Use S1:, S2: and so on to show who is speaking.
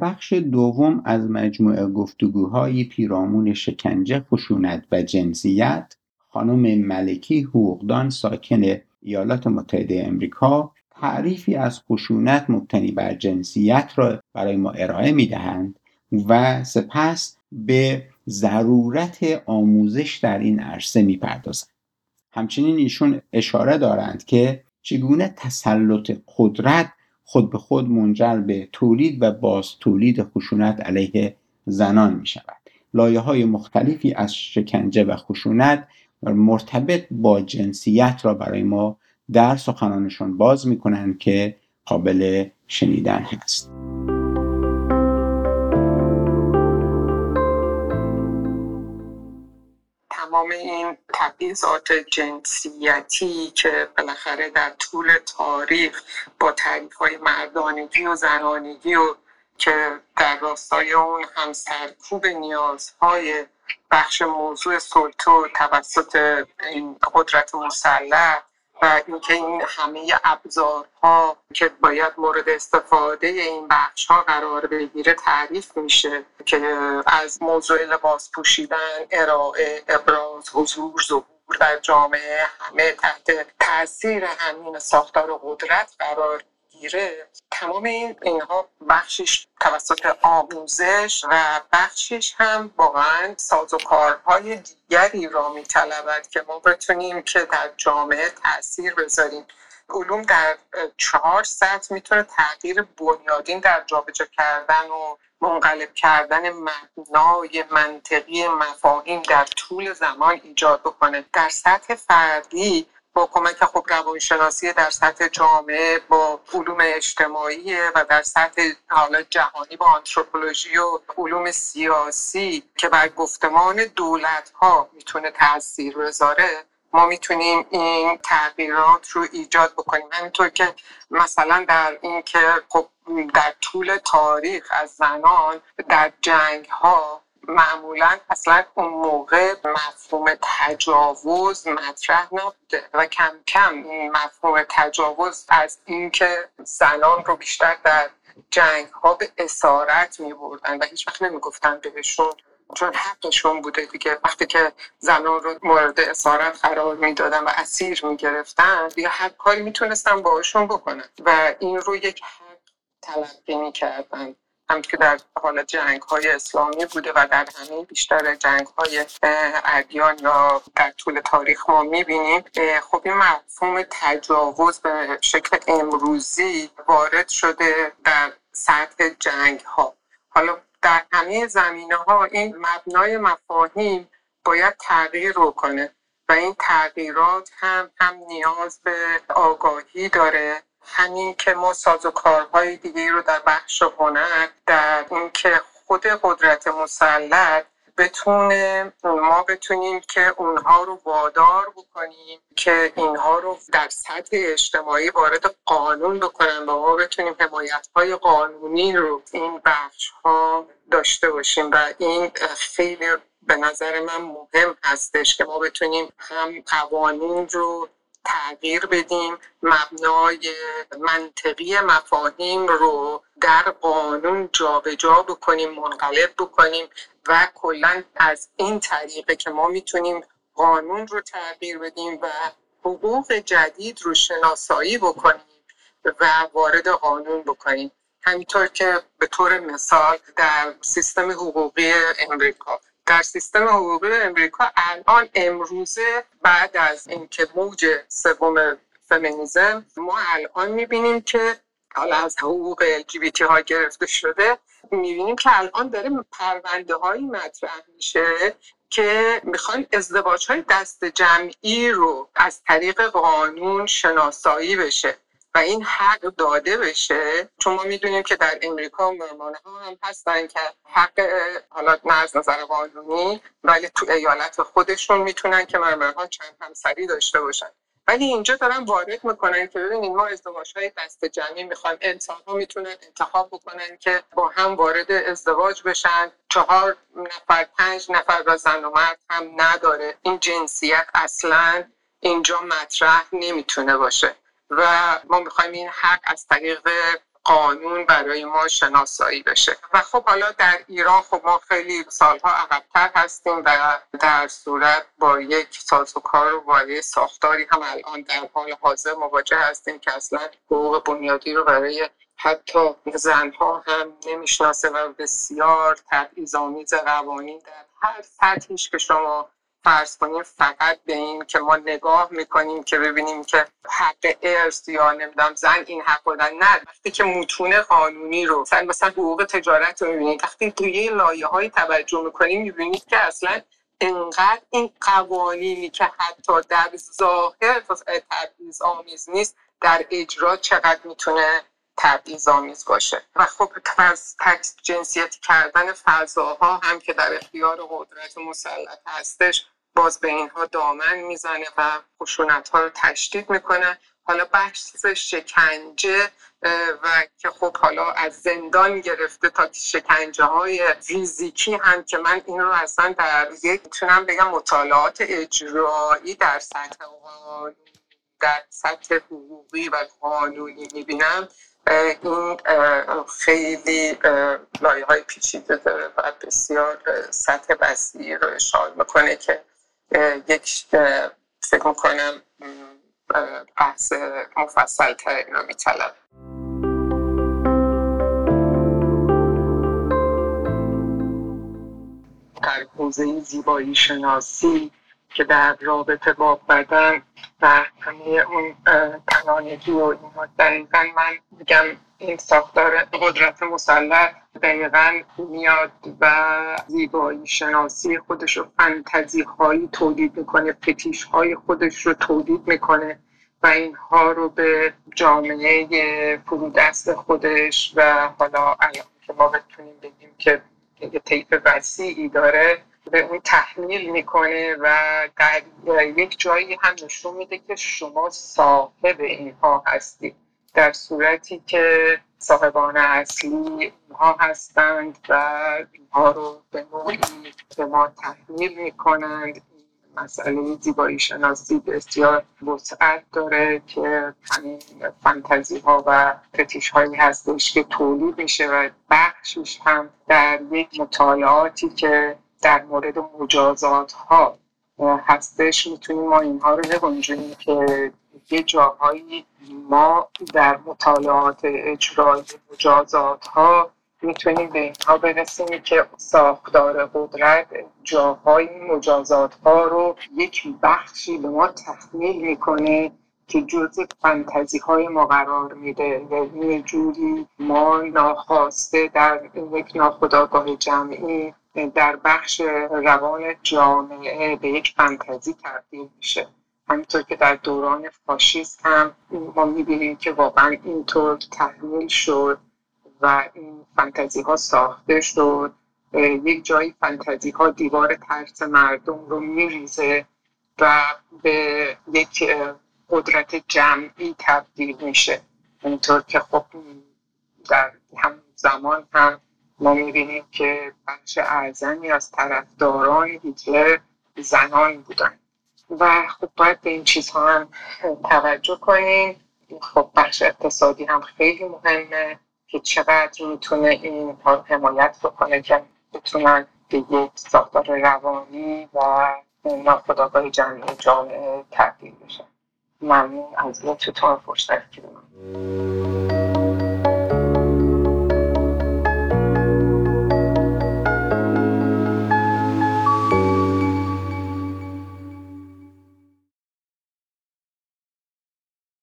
S1: بخش دوم از مجموعه گفتگوهای پیرامون شکنجه خشونت و جنسیت خانم ملکی حقوقدان ساکن ایالات متحده امریکا تعریفی از خشونت مبتنی بر جنسیت را برای ما ارائه می دهند و سپس به ضرورت آموزش در این عرصه می پردازند. همچنین ایشون اشاره دارند که چگونه تسلط قدرت خود به خود منجر به تولید و باز تولید خشونت علیه زنان می شود. لایه های مختلفی از شکنجه و خشونت مرتبط با جنسیت را برای ما در سخنانشون باز می کنند که قابل شنیدن هست.
S2: تمام این تبعیضات جنسیتی که بالاخره در طول تاریخ با تعریف های مردانگی و زنانگی و که در راستای اون هم سرکوب نیازهای بخش موضوع سلطه توسط این قدرت مسلح و اینکه این همه ابزارها که باید مورد استفاده این بخش ها قرار بگیره تعریف میشه که از موضوع لباس پوشیدن ارائه ابراز حضور ظهور در جامعه همه تحت تاثیر همین ساختار قدرت قرار می‌گیره تمام این اینها بخشش توسط آموزش و بخشش هم واقعا سازوکارهای دیگری را میطلبد که ما بتونیم که در جامعه تاثیر بذاریم. علوم در چهار سطح می‌تونه تغییر بنیادین در جابجا کردن و منقلب کردن مبنای منطقی مفاهیم در طول زمان ایجاد بکنه. در سطح فردی با کمک خب روانشناسی در سطح جامعه با علوم اجتماعی و در سطح حالا جهانی با آنتروپولوژی و علوم سیاسی که بر گفتمان دولت ها می‌تونه تاثیر بذاره ما می‌تونیم این تغییرات رو ایجاد بکنیم. همینطور که مثلا در این که خب در طول تاریخ از زنان در جنگ ها معمولا اصلا اون موقع مفهوم تجاوز مطرح نبوده و کم کم این مفهوم تجاوز از اینکه زنان رو بیشتر در جنگ ها به اسارت می بردن و هیچ وقت نمی گفتن بهشون چون حقشون بوده دیگه. وقتی که زنان رو مورد اسارت قرار می‌دادن و اسیر می‌گرفتن یا هر کاری می‌تونستن باشون بکنن و این رو یک حق تلقی می‌کردن. هم که در حال جنگ های اسلامی بوده و در همه بیشتر جنگ های ادیان یا در طول تاریخ ما می‌بینیم. خب این مفهوم تجاوز به شکل امروزی وارد شده در سطح جنگ ها حالا در همه زمینه ها این مبنای مفاهیم باید تغییر رو کنه و این تغییرات هم هم نیاز به آگاهی داره. همین که ما سازوکارهای دیگه رو در بخش هنر در اینکه خود قدرت مسلط بتونه ما بتونیم که اونها رو وادار بکنیم که اینها رو در سطح اجتماعی وارد قانون بکنن و ما بتونیم حمایت های قانونی رو این بخش ها داشته باشیم. و این خیلی به نظر من مهم هستش که ما بتونیم هم قوانین رو تغییر بدیم. مبنای منطقی مفاهیم رو در قانون جابجا جا بکنیم منقلب بکنیم و کلا از این طریقه که ما می‌تونیم قانون رو تغییر بدیم و حقوق جدید رو شناسایی بکنیم و وارد قانون بکنیم. همینطور که به طور مثال در سیستم حقوقی امریکا در سیستم حقوقی امریکا الان امروزه بعد از اینکه موج سوم فمینیزم ما الان می‌بینیم که حالا از حقوق LGBT ها گرفته شده می‌بینیم که الان داره پرونده هایی مطرح میشه که می‌خوان ازدواج های دست جمعی رو از طریق قانون شناسایی بشه. و این حق داده بشه چون ما می‌دونیم که در امریکا مرمانه ها هم هستن که حق حالا نه از نظر قانونی ولی تو ایالت خودشون می‌تونن که مرمانه ها چند همسری داشته باشن. ولی اینجا دارن وارد می‌کنن که ببینید ما ازدواج های دست جمعی می‌خوایم انسان می‌تونن انتخاب بکنن که با هم وارد ازدواج بشن. چهار نفر پنج نفر و زن و مرد هم نداره. این جنسیت اصلا اینجا مطرح نمی‌تونه باشه. و ما می‌خوایم این حق از طریق قانون برای ما شناسایی بشه. و خب حالا در ایران خب ما خیلی سالها عقبتر هستیم و در صورت با یک سازوکار و با ساختاری هم الان در حال حاضر مواجه هستیم که اصلا حقوق بنیادی رو برای حتی زنها هم نمی‌شناسه و بسیار تبعیض‌آمیز قوانین در هر سطحیش که شما فرض کنیم فقط به این که ما نگاه می‌کنیم که ببینیم که حق ارث یا نمی‌دونم زن این حق بودن نه وقتی که متون قانونی رو مثلا مثلا حقوق تجارت رو می‌بینید وقتی توی لایه های توجه می‌کنیم می‌بینید که اصلا انقدر این قوانینی که حتی در ظاهر تبعیض آمیز نیست در اجرا چقدر می‌تونه تبعیض آمیز باشه. و خب تکس جنسیتی کردن فضاها هم که در اختیار قدرت مسلط هستش باز به اینها دامن می‌زنه و خشونت ها رو تشدید می‌کنه. حالا بحث شکنجه و که خب حالا از زندان گرفته تا شکنجه های فیزیکی هم که من این رو اصلا در یک می‌تونم بگم مطالعات اجرایی در سطح در سطح حقوقی و قانونی می‌بینم. این خیلی لایه های پیچیده داره و بسیار سطح وسیعی رو اشاره می‌کنه که یک فکر می‌کنم بحث مفصل تر رو میطلب در حوزه زیبایی شناسی که در رابطه با بدن و همه اون تنانگی و اینها دقیقا من میگم این ساختار قدرت مسلط دقیقا میاد و زیبایی شناسی خودش رو فنتزی هایی تولید می‌کنه فتیش های خودش رو تولید می‌کنه و اینها رو به جامعه فرودست خودش و حالا الان که ما بتونیم بگیم که یه طیف وسیعی داره به اون تحمیل می‌کنه و در یک جایی هم نشون میده که شما صاحب اینها هستید. در صورتی که صاحبان اصلی اینها هستند و اینها رو به نوعی به ما تحمیل می‌کنند. مسئله زیبایی شناسی بسیار وسعت داره که همین فانتزی ها و فتیش هایی هستش که تولید میشه و بخشش هم در یک مطالعاتی که در مورد مجازات ها هستش. می‌تونیم ما اینها رو بگنجونیم که یه جاهایی ما در مطالعات اجرای مجازات ها می‌تونیم به اینها برسیم که ساختار قدرت جاهای مجازات ها رو یک بخشی به ما تحمیل می‌کنه که جز فنتزی های ما قرار میده. یعنی جوری ما ناخواسته در یک ناخداگاه جمعی در بخش روان جامعه به یک فنتزی تبدیل میشه. همینطور که در دوران فاشیست هم ما می‌بینیم که واقعا اینطور تحمیل شد و این فنتزی ها ساخته شد. یک جایی فنتزی ها دیوار ترس مردم رو میریزه و به یک قدرت جمعی تبدیل میشه. اینطور که خب در همون زمان هم ما می‌بینیم که بخش اعظمی از طرفداران هیتلر زنان بودن. و خب باید به این چیزها هم توجه کنیم خب بخش اقتصادی هم خیلی مهمه که چقدر می‌تونه این حمایت بکنه که بتونن به یک ساختار روانی و ناخداگاه جمعی جامعه تبدیل بشن ممنون از لطفتان فرصت که